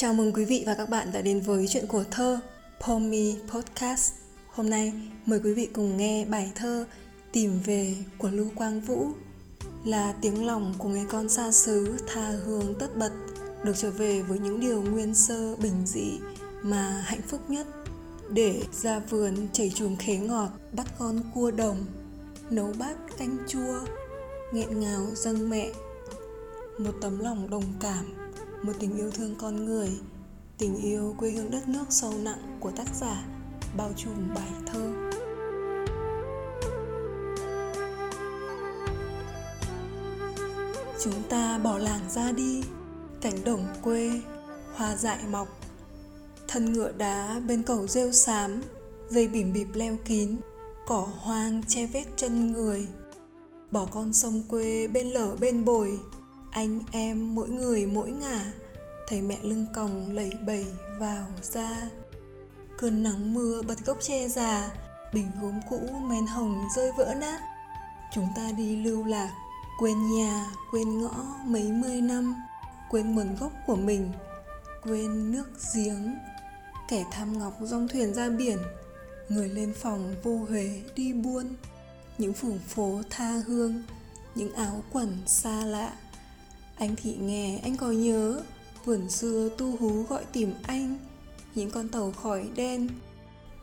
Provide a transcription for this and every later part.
Chào mừng quý vị và các bạn đã đến với chuyện của thơ Pomi Podcast. Hôm nay, mời quý vị cùng nghe bài thơ Tìm về của Lưu Quang Vũ, là tiếng lòng của người con xa xứ tha hương tất bật, được trở về với những điều nguyên sơ, bình dị mà hạnh phúc nhất để ra vườn chảy chuồng khế ngọt, bắt con cua đồng, nấu bát canh chua, nghẹn ngào dâng mẹ một tấm lòng đồng cảm một tình yêu thương con người, tình yêu quê hương đất nước sâu nặng của tác giả, bao trùm bài thơ. Chúng ta bỏ làng ra đi, cánh đồng quê, hoa dại mọc. Thân ngựa đá bên cầu rêu xám, dây bìm bịp leo kín, cỏ hoang che vết chân người. Bỏ con sông quê bên lở bên bồi anh em mỗi người mỗi ngả thấy mẹ lưng còng lẩy bẩy vào ra. Cơn nắng mưa bật gốc tre già, bình gốm cũ men hồng rơi vỡ nát. Chúng ta đi lưu lạc, quên nhà, quên ngõ mấy mươi năm, quên nguồn gốc của mình, quên nước giếng. Kẻ tham ngọc dong thuyền ra biển, người lên phòng vô huế đi buôn. Những phủng phố tha hương, những áo quần xa lạ anh thị nghe, anh có nhớ, Vườn xưa tu hú gọi tìm anh, Những con tàu khói đen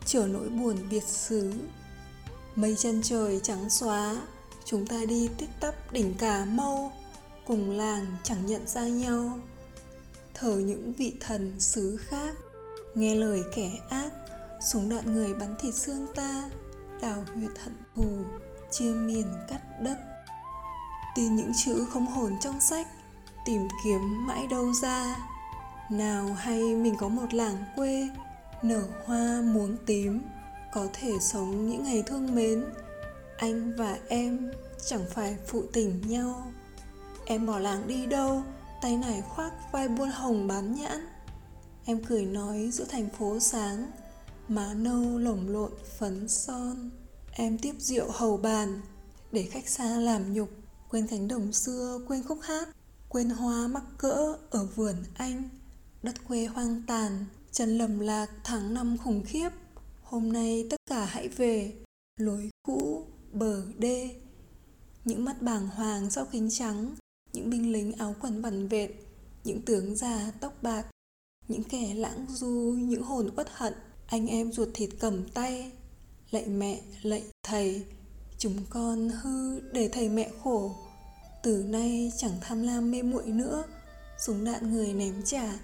Chở nỗi buồn biệt xứ. Mây chân trời trắng xóa, Chúng ta đi tích tắp đỉnh cà mau, Cùng làng chẳng nhận ra nhau. Thờ những vị thần xứ khác, Nghe lời kẻ ác, Súng đạn người bắn thịt xương ta, Đào huyệt hận thù, Chia miền cắt đất Tin những chữ không hồn trong sách tìm kiếm mãi đâu ra. Nào hay mình có một làng quê, nở hoa muống tím, có thể sống những ngày thương mến. Anh và em chẳng phải phụ tình nhau. Em bỏ làng đi đâu, tay này khoác vai buôn hồng bán nhãn. Em cười nói giữa thành phố sáng, má nâu lồng lộn phấn son. Em tiếp rượu hầu bàn, để khách xa làm nhục, quên cánh đồng xưa, quên khúc hát quên hoa mắc cỡ ở vườn anh, đất quê hoang tàn, trần lầm lạc tháng năm khủng khiếp. Hôm nay tất cả hãy về, lối cũ, bờ đê. Những mắt bàng hoàng sau kính trắng, những binh lính áo quần vằn vệt những tướng già tóc bạc, những kẻ lãng du, những hồn uất hận. Anh em ruột thịt cầm tay, lạy mẹ, lạy thầy. Chúng con hư để thầy mẹ khổ từ nay chẳng tham lam mê muội nữa. Súng đạn người ném trả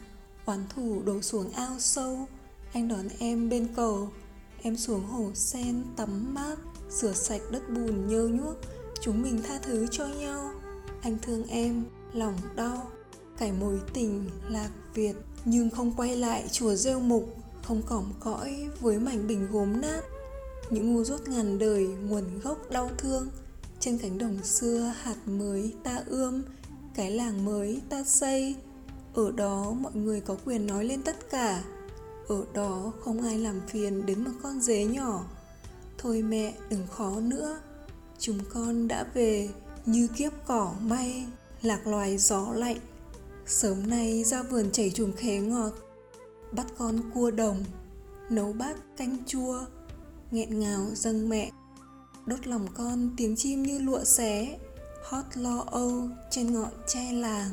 Oán thủ đổ xuống ao sâu. Anh đón em bên cầu Em xuống hồ sen tắm mát Rửa sạch đất bùn nhơ nhuốc. Chúng mình tha thứ cho nhau. Anh thương em, lòng đau. Cải mối tình, lạc Việt Nhưng không quay lại chùa rêu mục. Không cỏm cõi với mảnh bình gốm nát. Những ngu dốt ngàn đời Nguồn gốc đau thương trên cánh đồng xưa hạt mới ta ươm, cái làng mới ta xây. Ở đó mọi người có quyền nói lên tất cả. Ở đó không ai làm phiền đến một con dế nhỏ. Thôi mẹ, đừng khó nữa. Chúng con đã về như kiếp cỏ may, lạc loài gió lạnh. Sớm nay ra vườn chảy chùm khế ngọt, bắt con cua đồng, nấu bát canh chua, nghẹn ngào dâng mẹ đốt lòng con tiếng chim như lụa xé, hót lo âu trên ngọn tre làng.